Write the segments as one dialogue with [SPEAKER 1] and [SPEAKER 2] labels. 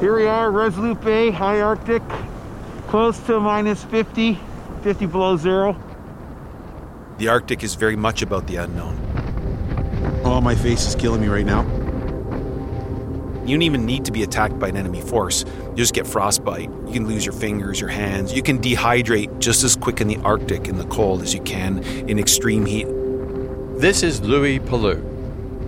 [SPEAKER 1] Here we are, Resolute Bay, high Arctic, close to minus 50, 50 below zero.
[SPEAKER 2] The Arctic is very much about the unknown.
[SPEAKER 3] Oh, my face is killing me right now.
[SPEAKER 2] You don't even need to be attacked by an enemy force. You just get frostbite. You can lose your fingers, your hands. You can dehydrate just as quick in the Arctic in the cold as you can in extreme heat.
[SPEAKER 4] This is Louie Palu,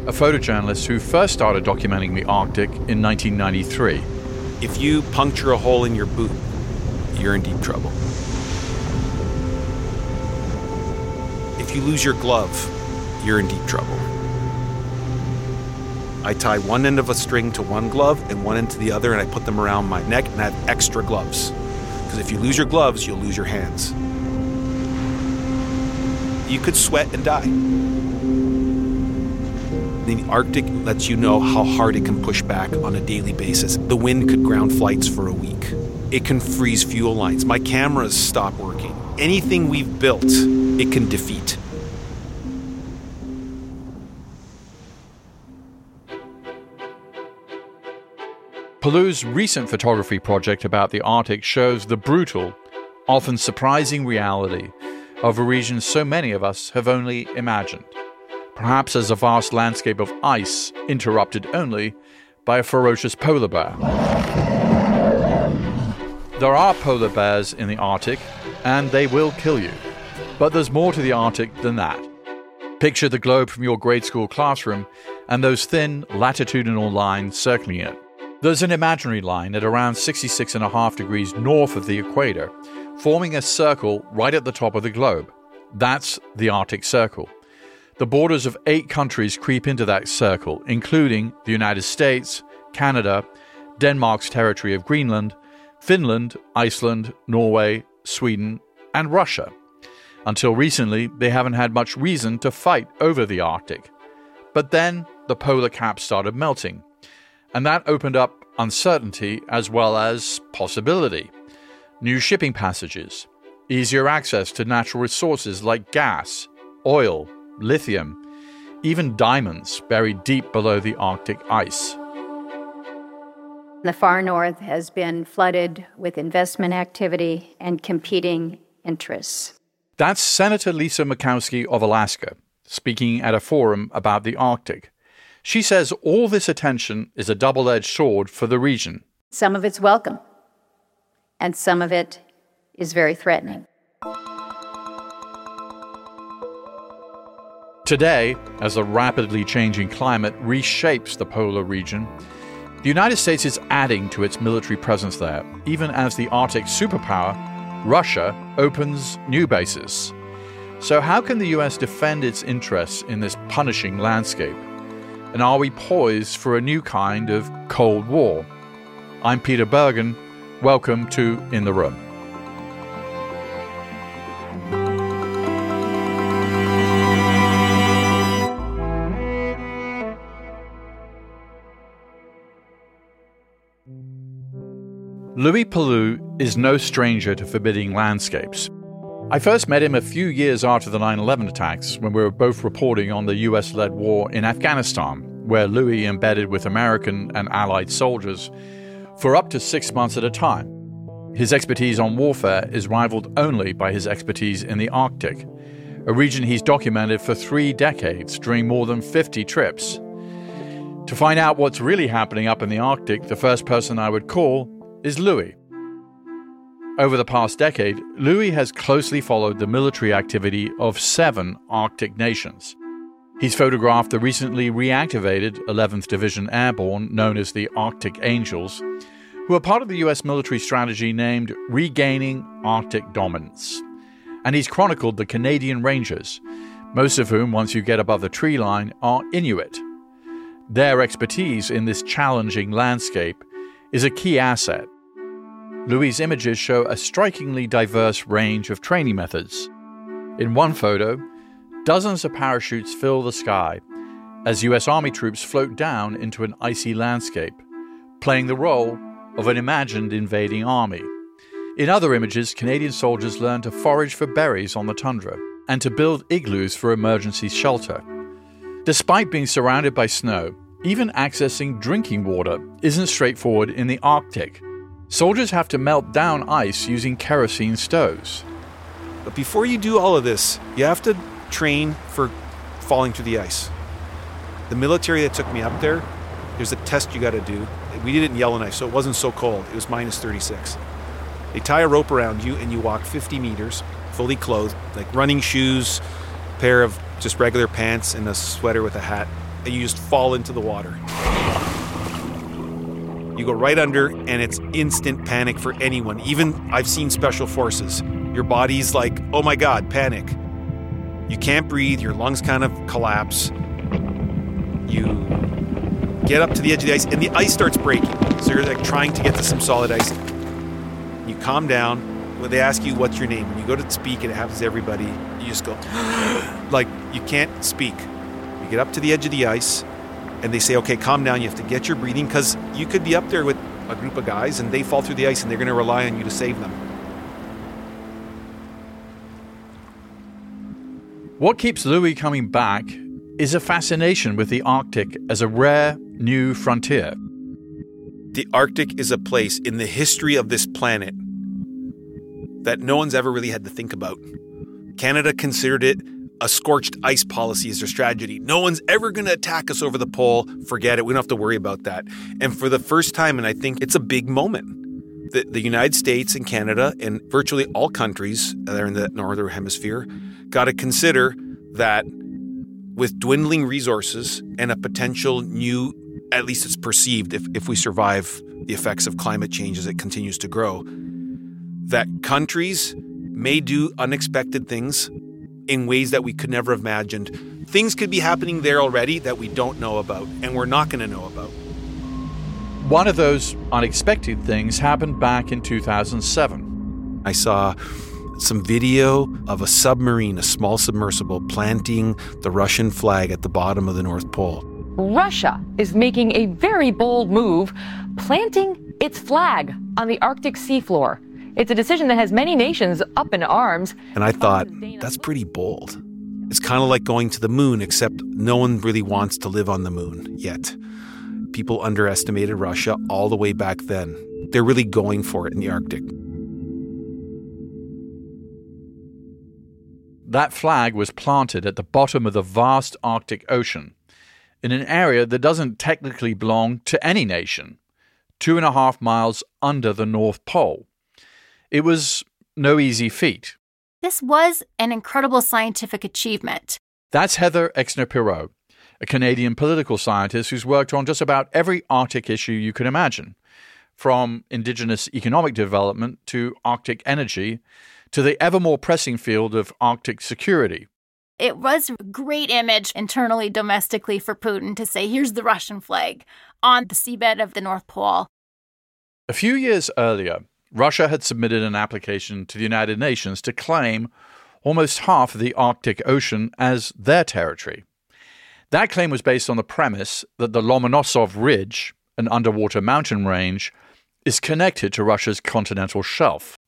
[SPEAKER 4] a photojournalist who first started documenting the Arctic in 1993.
[SPEAKER 2] If you puncture a hole in your boot, you're in deep trouble. If you lose your glove, you're in deep trouble. I tie one end of a string to one glove and one end to the other, and I put them around my neck, and I have extra gloves. Because if you lose your gloves, you'll lose your hands. You could sweat and die. The Arctic lets you know how hard it can push back on a daily basis. The wind could ground flights for a week. It can freeze fuel lines. My cameras stop working. Anything we've built, it can defeat.
[SPEAKER 4] Palu's recent photography project about the Arctic shows the brutal, often surprising reality of a region so many of us have only imagined, perhaps as a vast landscape of ice interrupted only by a ferocious polar bear. There are polar bears in the Arctic, and they will kill you. But there's more to the Arctic than that. Picture the globe from your grade school classroom and those thin latitudinal lines circling it. There's an imaginary line at around 66.5 degrees north of the equator, forming a circle right at the top of the globe. That's the Arctic Circle. The borders of eight countries creep into that circle, including the United States, Canada, Denmark's territory of Greenland, Finland, Iceland, Norway, Sweden, and Russia. Until recently, they haven't had much reason to fight over the Arctic. But then the polar cap started melting, and that opened up uncertainty as well as possibility. New shipping passages, easier access to natural resources like gas, oil, lithium, even diamonds buried deep below the Arctic ice.
[SPEAKER 5] The far north has been flooded with investment activity and competing interests.
[SPEAKER 4] That's Senator Lisa Murkowski of Alaska, speaking at a forum about the Arctic. She says all this attention is a double edged sword for the region.
[SPEAKER 5] Some of it's welcome, and some of it is very threatening.
[SPEAKER 4] Today, as the rapidly changing climate reshapes the polar region, the United States is adding to its military presence there, even as the Arctic superpower, Russia, opens new bases. So, how can the US defend its interests in this punishing landscape? And are we poised for a new kind of Cold War? I'm Peter Bergen. Welcome to In the Room. Louie Palu is no stranger to forbidding landscapes. I first met him a few years after the 9 11 attacks when we were both reporting on the US led war in Afghanistan, where Louie embedded with American and Allied soldiers for up to six months at a time. His expertise on warfare is rivaled only by his expertise in the Arctic, a region he's documented for three decades during more than 50 trips. To find out what's really happening up in the Arctic, the first person I would call is Louie. Over the past decade, Louie has closely followed the military activity of seven Arctic nations. He's photographed the recently reactivated 11th Division Airborne, known as the Arctic Angels, who are part of the US military strategy named Regaining Arctic Dominance. And he's chronicled the Canadian Rangers, most of whom, once you get above the tree line, are Inuit. Their expertise in this challenging landscape is a key asset Louie's images show a strikingly diverse range of training methods. In one photo, dozens of parachutes fill the sky as US Army troops float down into an icy landscape, playing the role of an imagined invading army. In other images, Canadian soldiers learn to forage for berries on the tundra and to build igloos for emergency shelter. Despite being surrounded by snow, even accessing drinking water isn't straightforward in the Arctic. Soldiers have to melt down ice using kerosene stoves.
[SPEAKER 2] But before you do all of this, you have to train for falling through the ice. The military that took me up there, there's a test you got to do. We did it in Yellowknife, so it wasn't so cold. It was minus 36. They tie a rope around you and you walk 50 meters, fully clothed, like running shoes, pair of just regular pants, and a sweater with a hat. And you just fall into the water. You go right under, and it's instant panic for anyone. Even I've seen special forces. Your body's like, oh my God, panic. You can't breathe, your lungs kind of collapse. You get up to the edge of the ice, and the ice starts breaking. So you're like trying to get to some solid ice. You calm down. When they ask you what's your name, when you go to speak, and it happens to everybody, you just go, like you can't speak. Get up to the edge of the ice, and they say, okay, calm down. You have to get your breathing because you could be up there with a group of guys and they fall through the ice and they're going to rely on you to save them.
[SPEAKER 4] What keeps Louie coming back is a fascination with the Arctic as a rare new frontier.
[SPEAKER 2] The Arctic is a place in the history of this planet that no one's ever really had to think about. Canada considered it a scorched ice policy is their strategy. No one's ever going to attack us over the pole. Forget it. We don't have to worry about that. And for the first time, and I think it's a big moment, the, the United States and Canada and virtually all countries that are in the northern hemisphere got to consider that with dwindling resources and a potential new, at least it's perceived if, if we survive the effects of climate change as it continues to grow, that countries may do unexpected things in ways that we could never have imagined. Things could be happening there already that we don't know about and we're not going to know about.
[SPEAKER 4] One of those unexpected things happened back in 2007.
[SPEAKER 2] I saw some video of a submarine, a small submersible, planting the Russian flag at the bottom of the North Pole.
[SPEAKER 6] Russia is making a very bold move, planting its flag on the Arctic seafloor. It's a decision that has many nations up in arms.
[SPEAKER 2] And I thought, that's pretty bold. It's kind of like going to the moon, except no one really wants to live on the moon yet. People underestimated Russia all the way back then. They're really going for it in the Arctic.
[SPEAKER 4] That flag was planted at the bottom of the vast Arctic Ocean, in an area that doesn't technically belong to any nation, two and a half miles under the North Pole. It was no easy feat.
[SPEAKER 7] This was an incredible scientific achievement.
[SPEAKER 4] That's Heather Exner-Pirot, a Canadian political scientist who's worked on just about every Arctic issue you can imagine, from indigenous economic development to Arctic energy to the ever more pressing field of Arctic security.
[SPEAKER 7] It was a great image internally, domestically for Putin to say, here's the Russian flag on the seabed of the North Pole.
[SPEAKER 4] A few years earlier, Russia had submitted an application to the United Nations to claim almost half of the Arctic Ocean as their territory. That claim was based on the premise that the Lomonosov Ridge, an underwater mountain range, is connected to Russia's continental shelf.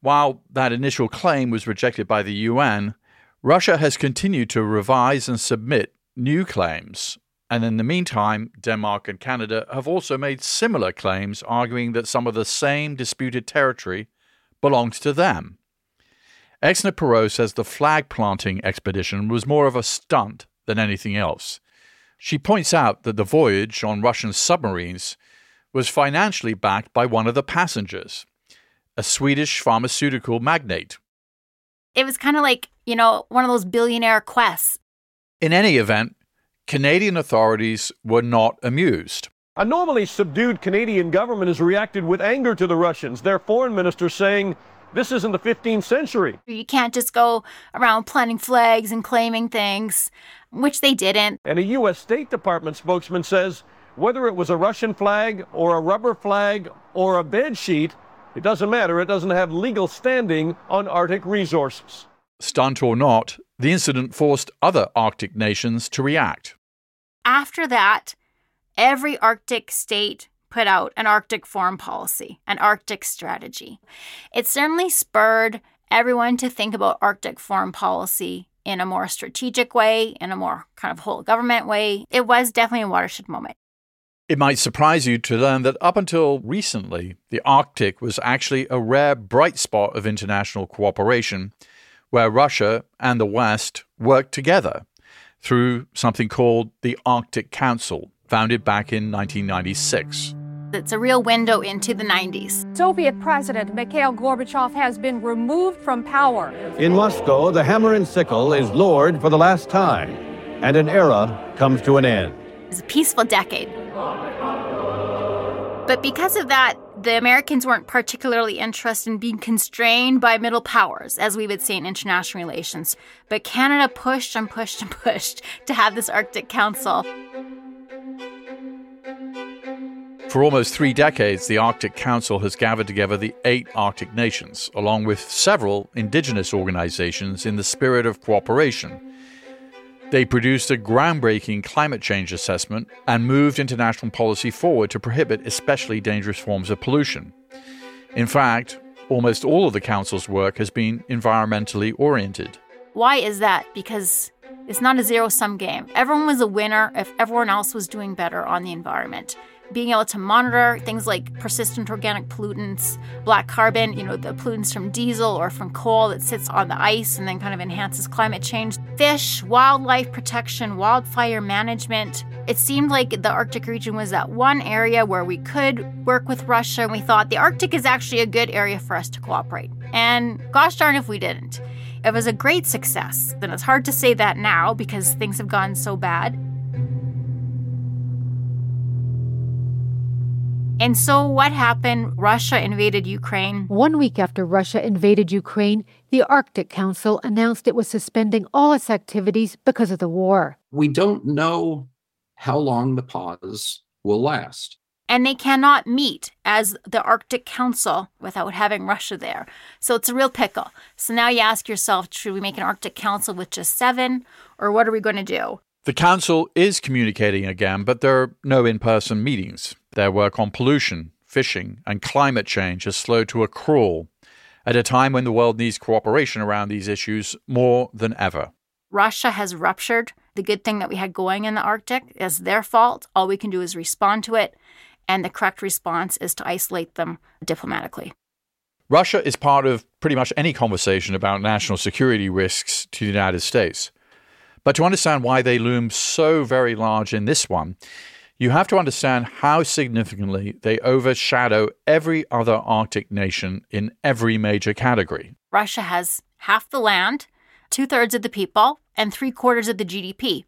[SPEAKER 4] While that initial claim was rejected by the UN, Russia has continued to revise and submit new claims and in the meantime, Denmark and Canada have also made similar claims, arguing that some of the same disputed territory belongs to them. Exner-Pirot says the flag planting expedition was more of a stunt than anything else. She points out that the voyage on Russian submarines was financially backed by one of the passengers, a Swedish pharmaceutical magnate.
[SPEAKER 7] It was kind of like, you know, one of those billionaire quests.
[SPEAKER 4] In any event, Canadian authorities were not amused.
[SPEAKER 8] A normally subdued Canadian government has reacted with anger to the Russians, their foreign minister saying, this isn't the 15th century.
[SPEAKER 7] You can't just go around planting flags and claiming things, which they didn't.
[SPEAKER 8] And a U.S. State Department spokesman says whether it was a Russian flag or a rubber flag or a bed sheet, it doesn't matter. It doesn't have legal standing on Arctic resources.
[SPEAKER 4] Stunt or not, the incident forced other Arctic nations to react
[SPEAKER 7] after that, every Arctic state put out an Arctic foreign policy, an Arctic strategy. It certainly spurred everyone to think about Arctic foreign policy in a more strategic way, in a more kind of whole government way. It was definitely a watershed moment.
[SPEAKER 4] It might surprise you to learn that up until recently, the Arctic was actually a rare bright spot of international cooperation where Russia and the West worked together through something called the Arctic Council, founded back in 1996.
[SPEAKER 7] It's a real window into the 90s.
[SPEAKER 9] Soviet President Mikhail Gorbachev has been removed from power.
[SPEAKER 8] In Moscow, the hammer and sickle is lowered for the last time, and an era comes to an end.
[SPEAKER 7] It's a peaceful decade. But because of that, the Americans weren't particularly interested in being constrained by middle powers, as we would say in international relations. But Canada pushed and pushed and pushed to have this Arctic Council.
[SPEAKER 4] For almost three decades, the Arctic Council has gathered together the eight Arctic nations, along with several indigenous organizations in the spirit of cooperation. They produced a groundbreaking climate change assessment and moved international policy forward to prohibit especially dangerous forms of pollution. In fact, almost all of the Council's work has been environmentally oriented.
[SPEAKER 7] Why is that? Because it's not a zero sum game. Everyone was a winner if everyone else was doing better on the environment being able to monitor things like persistent organic pollutants, black carbon, you know, the pollutants from diesel or from coal that sits on the ice and then kind of enhances climate change, fish, wildlife protection, wildfire management. It seemed like the Arctic region was that one area where we could work with Russia, and we thought the Arctic is actually a good area for us to cooperate. And gosh darn if we didn't. It was a great success. And it's hard to say that now because things have gone so bad. And so, what happened? Russia invaded Ukraine.
[SPEAKER 10] One week after Russia invaded Ukraine, the Arctic Council announced it was suspending all its activities because of the war.
[SPEAKER 11] We don't know how long the pause will last.
[SPEAKER 7] And they cannot meet as the Arctic Council without having Russia there. So it's a real pickle. So now you ask yourself should we make an Arctic Council with just seven, or what are we going to do?
[SPEAKER 4] The Council is communicating again, but there are no in person meetings. Their work on pollution, fishing, and climate change has slowed to a crawl at a time when the world needs cooperation around these issues more than ever.
[SPEAKER 7] Russia has ruptured the good thing that we had going in the Arctic. It's their fault. All we can do is respond to it. And the correct response is to isolate them diplomatically.
[SPEAKER 4] Russia is part of pretty much any conversation about national security risks to the United States. But to understand why they loom so very large in this one, you have to understand how significantly they overshadow every other Arctic nation in every major category.
[SPEAKER 7] Russia has half the land, two thirds of the people, and three quarters of the GDP.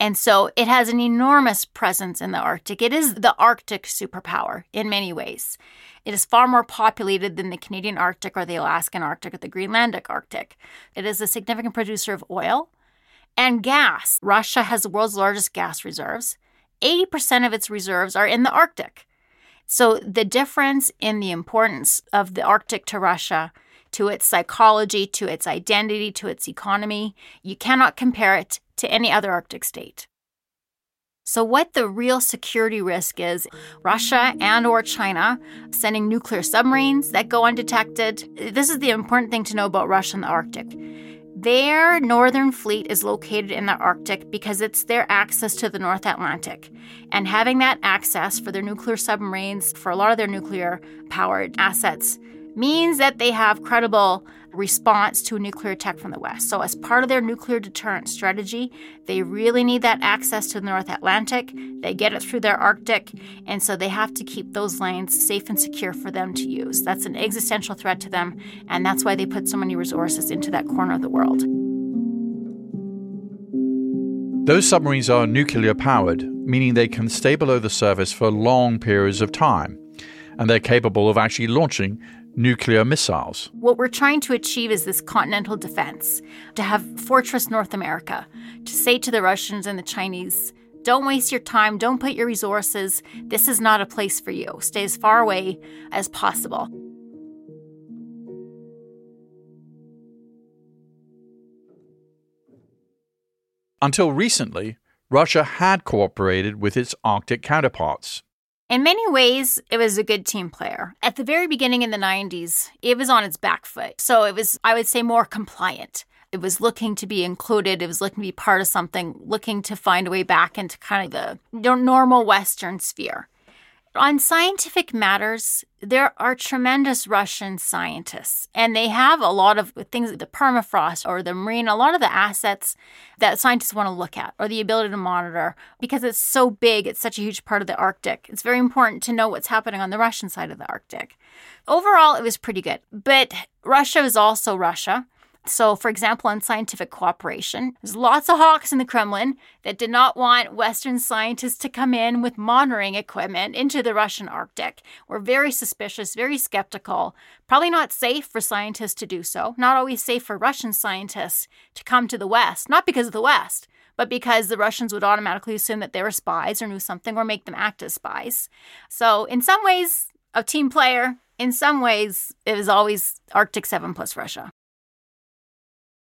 [SPEAKER 7] And so it has an enormous presence in the Arctic. It is the Arctic superpower in many ways. It is far more populated than the Canadian Arctic or the Alaskan Arctic or the Greenlandic Arctic. It is a significant producer of oil and gas. Russia has the world's largest gas reserves. 80% of its reserves are in the Arctic. So the difference in the importance of the Arctic to Russia, to its psychology, to its identity, to its economy, you cannot compare it to any other Arctic state. So what the real security risk is, Russia and or China sending nuclear submarines that go undetected. This is the important thing to know about Russia and the Arctic. Their northern fleet is located in the Arctic because it's their access to the North Atlantic. And having that access for their nuclear submarines, for a lot of their nuclear powered assets, means that they have credible response to a nuclear attack from the West. So, as part of their nuclear deterrent strategy, they really need that access to the North Atlantic. They get it through their Arctic, and so they have to keep those lanes safe and secure for them to use. That's an existential threat to them, and that's why they put so many resources into that corner of the world.
[SPEAKER 4] Those submarines are nuclear powered, meaning they can stay below the surface for long periods of time, and they're capable of actually launching nuclear missiles.
[SPEAKER 7] What we're trying to achieve is this continental defense to have Fortress North America, to say to the Russians and the Chinese, don't waste your time, don't put your resources. This is not a place for you. Stay as far away as possible.
[SPEAKER 4] Until recently, Russia had cooperated with its Arctic counterparts.
[SPEAKER 7] In many ways, it was a good team player. At the very beginning in the 90s, it was on its back foot. So it was, I would say, more compliant. It was looking to be included. It was looking to be part of something, looking to find a way back into kind of the normal Western sphere. On scientific matters, there are tremendous Russian scientists, and they have a lot of things, the permafrost or the marine, a lot of the assets that scientists want to look at or the ability to monitor because it's so big, it's such a huge part of the Arctic. It's very important to know what's happening on the Russian side of the Arctic. Overall, it was pretty good, but Russia is also Russia. So, for example, on scientific cooperation, there's lots of hawks in the Kremlin that did not want Western scientists to come in with monitoring equipment into the Russian Arctic. We're very suspicious, very skeptical. Probably not safe for scientists to do so. Not always safe for Russian scientists to come to the West, not because of the West, but because the Russians would automatically assume that they were spies or knew something or make them act as spies. So, in some ways, a team player. In some ways, it was always Arctic 7 plus Russia.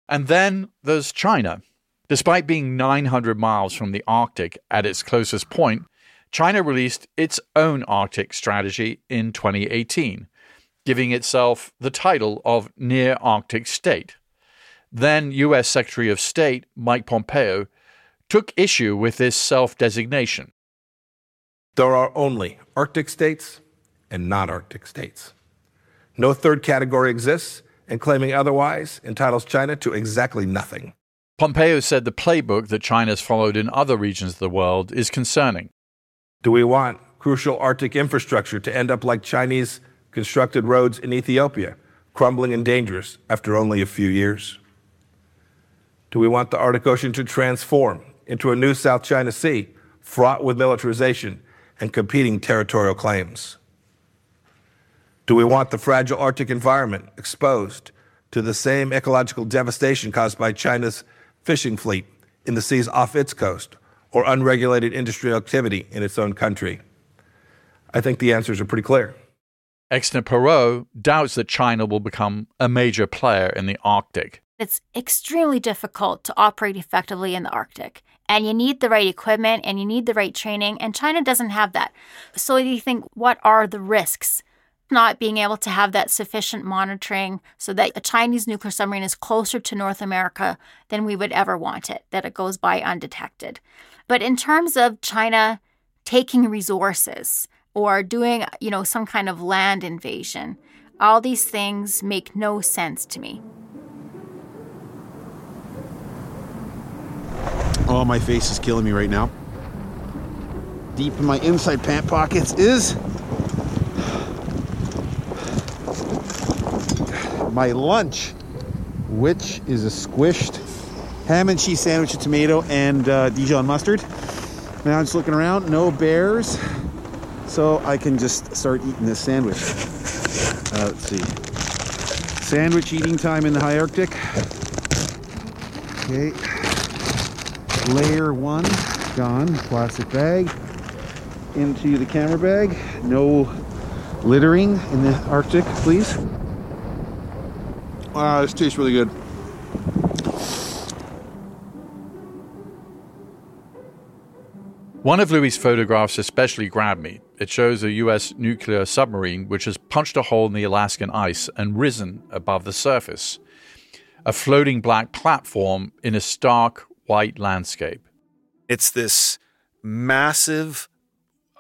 [SPEAKER 4] And then there's China. Despite being 900 miles from the Arctic at its closest point, China released its own Arctic strategy in 2018, giving itself the title of Near Arctic State. Then US Secretary of State Mike Pompeo took issue with this self designation.
[SPEAKER 12] There are only Arctic states and non Arctic states. No third category exists, and claiming otherwise entitles China to exactly nothing.
[SPEAKER 4] Pompeo said the playbook that China has followed in other regions of the world is concerning.
[SPEAKER 12] Do we want crucial Arctic infrastructure to end up like Chinese constructed roads in Ethiopia, crumbling and dangerous after only a few years? Do we want the Arctic Ocean to transform into a new South China Sea, fraught with militarization and competing territorial claims? Do we want the fragile Arctic environment exposed to the same ecological devastation caused by China's fishing fleet in the seas off its coast or unregulated industrial activity in its own country? I think the answers are pretty clear.
[SPEAKER 4] Exner-Pirot doubts that China will become a major player in the Arctic.
[SPEAKER 7] It's extremely difficult to operate effectively in the Arctic. And you need the right equipment and you need the right training, and China doesn't have that. So you think, what are the risks? Not being able to have that sufficient monitoring so that a Chinese nuclear submarine is closer to North America than we would ever want it, that it goes by undetected. But in terms of China taking resources or doing, you know, some kind of land invasion, all these things make no sense to me.
[SPEAKER 3] Oh, my face is killing me right now. Deep in my inside pant pockets is my lunch, which is a squished ham and cheese sandwich with tomato and uh, Dijon mustard. Now I'm just looking around, no bears, so I can just start eating this sandwich. Uh, let's see. Sandwich eating time in the high Arctic. Okay. Layer one, gone. Plastic bag. Into the camera bag. No littering in the Arctic, please. Wow, this tastes really good.
[SPEAKER 4] One of Louie's photographs especially grabbed me. It shows a U.S. nuclear submarine which has punched a hole in the Alaskan ice and risen above the surface. A floating black platform in a stark white landscape.
[SPEAKER 2] It's this massive,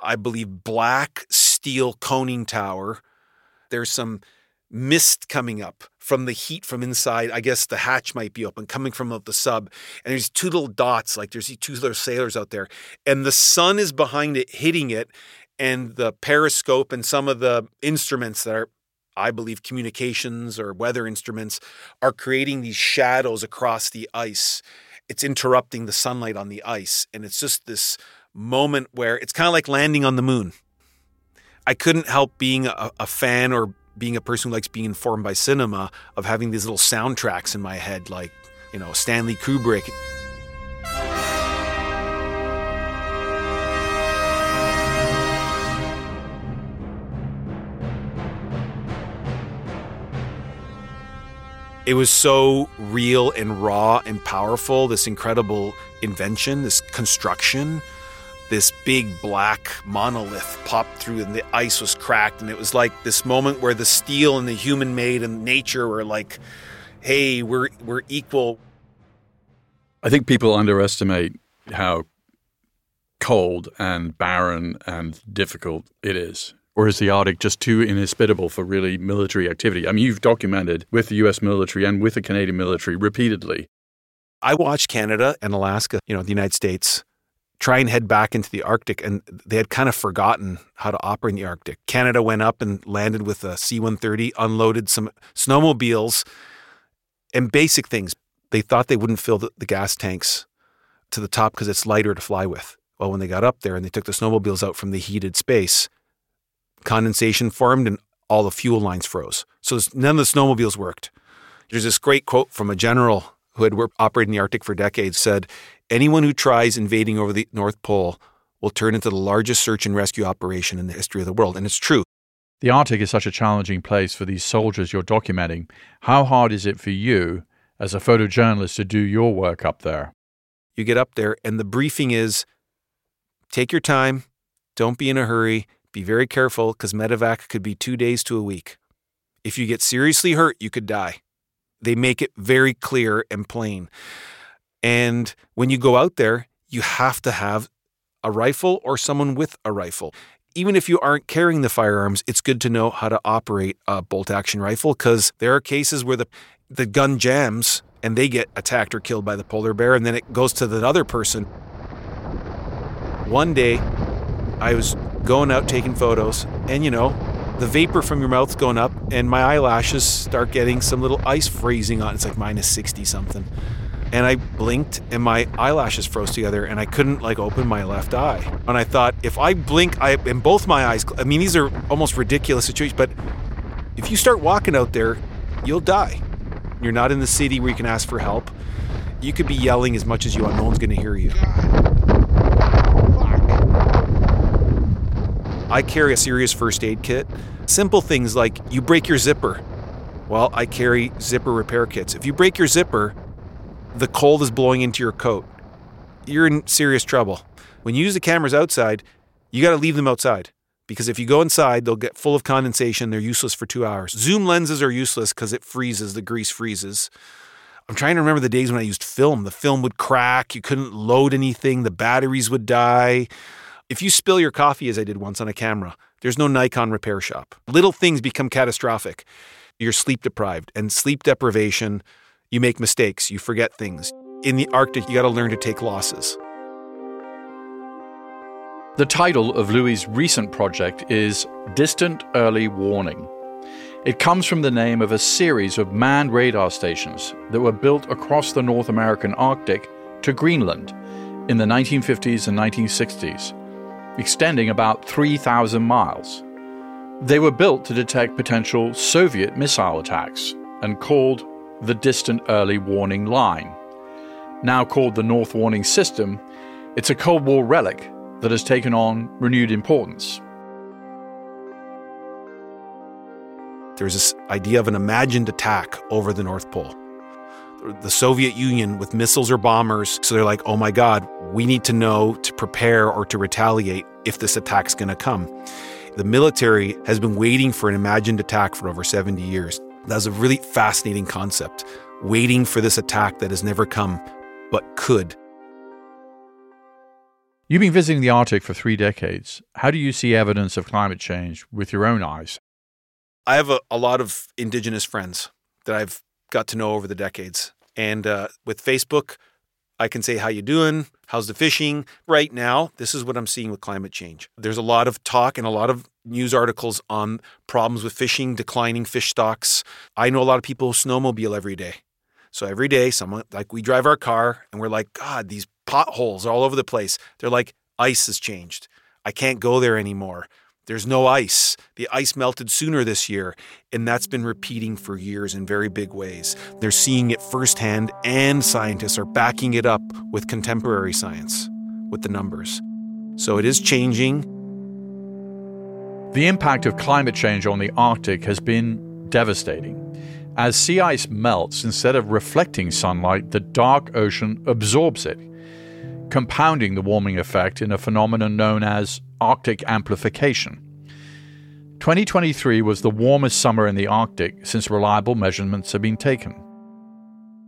[SPEAKER 2] I believe, black steel conning tower. There's some mist coming up from the heat from inside. I guess the hatch might be open, coming from the sub. And there's two little dots, like there's two little sailors out there. And the sun is behind it, hitting it. And the periscope and some of the instruments that are, I believe, communications or weather instruments are creating these shadows across the ice. It's interrupting the sunlight on the ice. And it's just this moment where it's kind of like landing on the moon. I couldn't help being a, a fan or being a person who likes being informed by cinema, of having these little soundtracks in my head, like, you know, Stanley Kubrick. It was so real and raw and powerful, this incredible invention, this construction this big black monolith popped through and the ice was cracked and it was like this moment where the steel and the human made and nature were like hey, we're we're equal.
[SPEAKER 4] I think people underestimate how cold and barren and difficult it is. Or is the Arctic just too inhospitable for really military activity? I mean, you've documented with the US military and with the Canadian military repeatedly.
[SPEAKER 2] I watch Canada and Alaska, you know, the United States, try and head back into the Arctic, and they had kind of forgotten how to operate in the Arctic. Canada went up and landed with a C 130, unloaded some snowmobiles and basic things. They thought they wouldn't fill the, the gas tanks to the top because it's lighter to fly with. Well, when they got up there and they took the snowmobiles out from the heated space, condensation formed and all the fuel lines froze. So none of the snowmobiles worked. There's this great quote from a general who had worked, operated in the Arctic for decades said, Anyone who tries invading over the North Pole will turn into the largest search and rescue operation in the history of the world. And it's true.
[SPEAKER 4] The Arctic is such a challenging place for these soldiers you're documenting. How hard is it for you as a photojournalist to do your work up there?
[SPEAKER 2] You get up there, and the briefing is take your time, don't be in a hurry, be very careful because medevac could be two days to a week. If you get seriously hurt, you could die. They make it very clear and plain. And when you go out there, you have to have a rifle or someone with a rifle. Even if you aren't carrying the firearms, it's good to know how to operate a bolt action rifle because there are cases where the, the gun jams and they get attacked or killed by the polar bear, and then it goes to the other person. One day, I was going out taking photos, and you know, the vapor from your mouth's going up, and my eyelashes start getting some little ice freezing on. It's like minus 60 something. And I blinked, and my eyelashes froze together, and I couldn't like open my left eye. And I thought, if I blink, I in both my eyes. I mean, these are almost ridiculous situations, but if you start walking out there, you'll die. You're not in the city where you can ask for help. You could be yelling as much as you want. No one's going to hear you. I carry a serious first aid kit. Simple things like you break your zipper. Well, I carry zipper repair kits. If you break your zipper, the cold is blowing into your coat. You're in serious trouble. When you use the cameras outside, you got to leave them outside because if you go inside, they'll get full of condensation. They're useless for two hours. Zoom lenses are useless because it freezes, the grease freezes. I'm trying to remember the days when I used film. The film would crack, you couldn't load anything, the batteries would die. If you spill your coffee, as I did once on a camera, there's no Nikon repair shop. Little things become catastrophic. You're sleep deprived, and sleep deprivation, you make mistakes, you forget things. In the Arctic, you got to learn to take losses.
[SPEAKER 4] The title of Louie's recent project is Distant Early Warning. It comes from the name of a series of manned radar stations that were built across the North American Arctic to Greenland in the 1950s and 1960s, extending about 3,000 miles. They were built to detect potential Soviet missile attacks and called the Distant Early Warning Line. Now called the North Warning System, it's a Cold War relic that has taken on renewed importance.
[SPEAKER 2] There's this idea of an imagined attack over the North Pole. The Soviet Union with missiles or bombers, so they're like, oh my God, we need to know to prepare or to retaliate if this attack's going to come. The military has been waiting for an imagined attack for over 70 years. That's a really fascinating concept, waiting for this attack that has never come, but could.
[SPEAKER 4] You've been visiting the Arctic for three decades. How do you see evidence of climate change with your own eyes?
[SPEAKER 2] I have a, a lot of Indigenous friends that I've got to know over the decades. And uh, with Facebook, I can say, how you doing? How's the fishing? Right now, this is what I'm seeing with climate change. There's a lot of talk and a lot of news articles on problems with fishing, declining fish stocks. I know a lot of people who snowmobile every day. So every day, someone like we drive our car and we're like, God, these potholes all over the place. They're like, ice has changed. I can't go there anymore. There's no ice. The ice melted sooner this year. And that's been repeating for years in very big ways. They're seeing it firsthand, and scientists are backing it up with contemporary science, with the numbers. So it is changing.
[SPEAKER 4] The impact of climate change on the Arctic has been devastating. As sea ice melts, instead of reflecting sunlight, the dark ocean absorbs it compounding the warming effect in a phenomenon known as Arctic amplification. 2023 was the warmest summer in the Arctic since reliable measurements have been taken.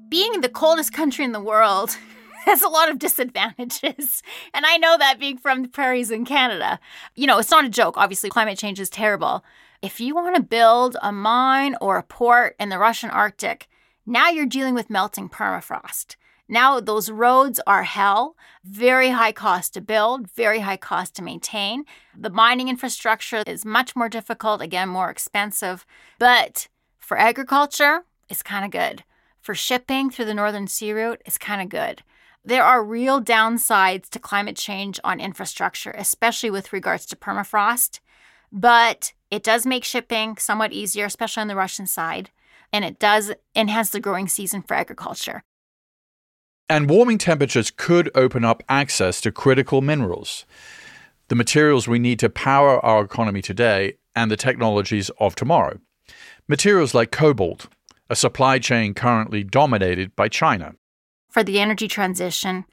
[SPEAKER 7] being the coldest country in the world has a lot of disadvantages. And I know that being from the prairies in Canada. You know, it's not a joke. Obviously, climate change is terrible. If you want to build a mine or a port in the Russian Arctic, now you're dealing with melting permafrost. Now, those roads are hell, very high cost to build, very high cost to maintain. The mining infrastructure is much more difficult, again, more expensive. But for agriculture, it's kind of good. For shipping through the Northern Sea Route, it's kind of good. There are real downsides to climate change on infrastructure, especially with regards to permafrost, but it does make shipping somewhat easier, especially on the Russian side, and it does enhance the growing season for agriculture.
[SPEAKER 4] And warming temperatures could open up access to critical minerals, the materials we need to power our economy today and the technologies of tomorrow. Materials like cobalt, a supply chain currently dominated by China
[SPEAKER 7] for the energy transition,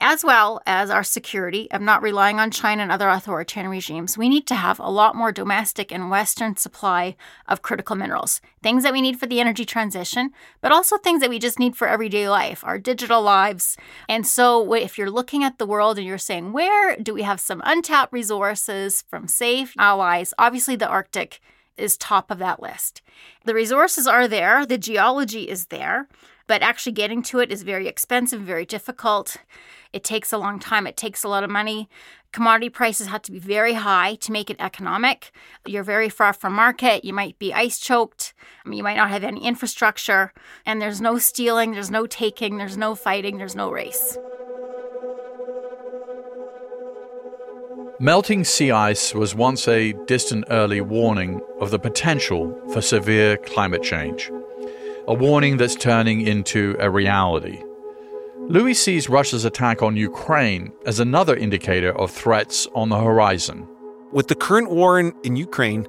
[SPEAKER 7] as well as our security of not relying on China and other authoritarian regimes, we need to have a lot more domestic and Western supply of critical minerals. Things that we need for the energy transition, but also things that we just need for everyday life, our digital lives. And so, if you're looking at the world and you're saying, where do we have some untapped resources from safe allies? Obviously, the Arctic is top of that list. The resources are there, the geology is there but actually getting to it is very expensive, very difficult. It takes a long time, it takes a lot of money. Commodity prices have to be very high to make it economic. You're very far from market. You might be ice choked. You might not have any infrastructure. And there's no stealing, there's no taking, there's no fighting, there's no race.
[SPEAKER 4] Melting sea ice was once a distant early warning of the potential for severe climate change a warning that's turning into a reality. Louie sees Russia's attack on Ukraine as another indicator of threats on the horizon.
[SPEAKER 2] With the current war in, in Ukraine,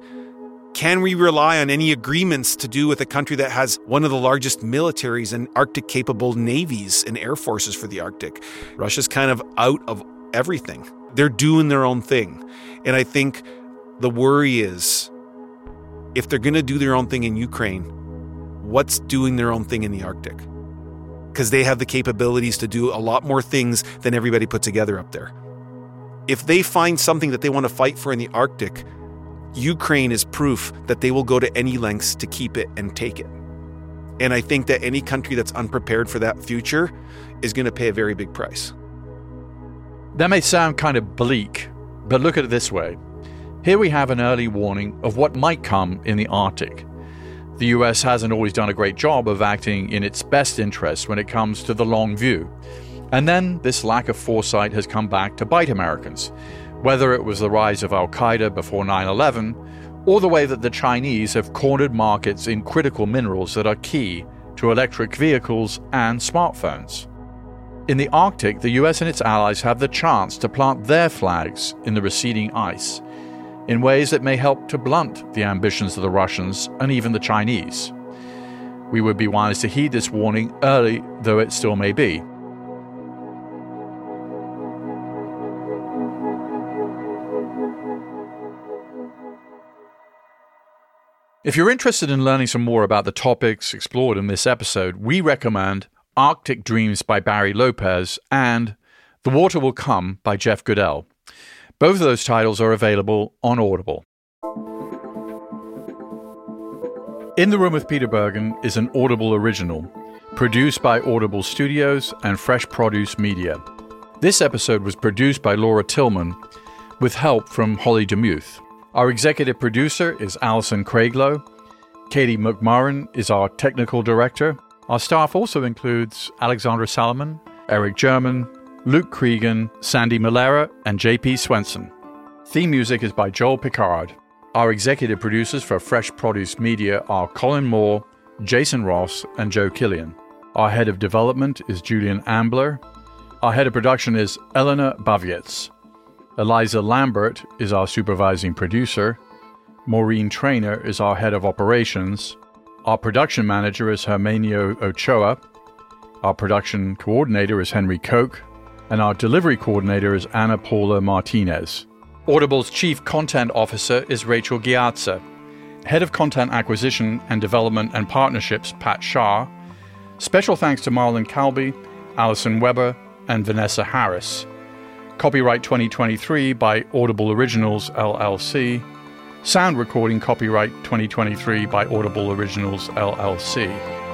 [SPEAKER 2] can we rely on any agreements to do with a country that has one of the largest militaries and Arctic capable navies and air forces for the Arctic? Russia's kind of out of everything. They're doing their own thing. And I think the worry is if they're going to do their own thing in Ukraine, what's doing their own thing in the Arctic. Because they have the capabilities to do a lot more things than everybody put together up there. If they find something that they want to fight for in the Arctic, Ukraine is proof that they will go to any lengths to keep it and take it. And I think that any country that's unprepared for that future is going to pay a very big price.
[SPEAKER 4] That may sound kind of bleak, but look at it this way. Here we have an early warning of what might come in the Arctic. The US hasn't always done a great job of acting in its best interests when it comes to the long view. And then this lack of foresight has come back to bite Americans, whether it was the rise of Al Qaeda before 9 11 or the way that the Chinese have cornered markets in critical minerals that are key to electric vehicles and smartphones. In the Arctic, the US and its allies have the chance to plant their flags in the receding ice in ways that may help to blunt the ambitions of the Russians and even the Chinese. We would be wise to heed this warning early, though it still may be. If you're interested in learning some more about the topics explored in this episode, we recommend Arctic Dreams by Barry Lopez and The Water Will Come by Jeff Goodell. Both of those titles are available on Audible. In the Room with Peter Bergen is an Audible original, produced by Audible Studios and Fresh Produce Media. This episode was produced by Laura Tillman with help from Holly Demuth. Our executive producer is Alison Craiglow. Katie McMurran is our technical director. Our staff also includes Alexandra Salomon, Eric German, Luke Cregan, Sandy Malera, and JP Swenson. Theme music is by Joel Picard. Our executive producers for Fresh Produce Media are Colin Moore, Jason Ross, and Joe Killian. Our head of development is Julian Ambler. Our head of production is Eleanor Bavietz. Eliza Lambert is our supervising producer. Maureen Trainer is our head of operations. Our production manager is Hermenio Ochoa. Our production coordinator is Henry Koch and our delivery coordinator is Anna Paula Martinez. Audible's Chief Content Officer is Rachel Ghiazza, Head of Content Acquisition and Development and Partnerships, Pat Shah. Special thanks to Marlon Calby, Alison Weber, and Vanessa Harris. Copyright 2023 by Audible Originals LLC. Sound recording copyright 2023 by Audible Originals LLC.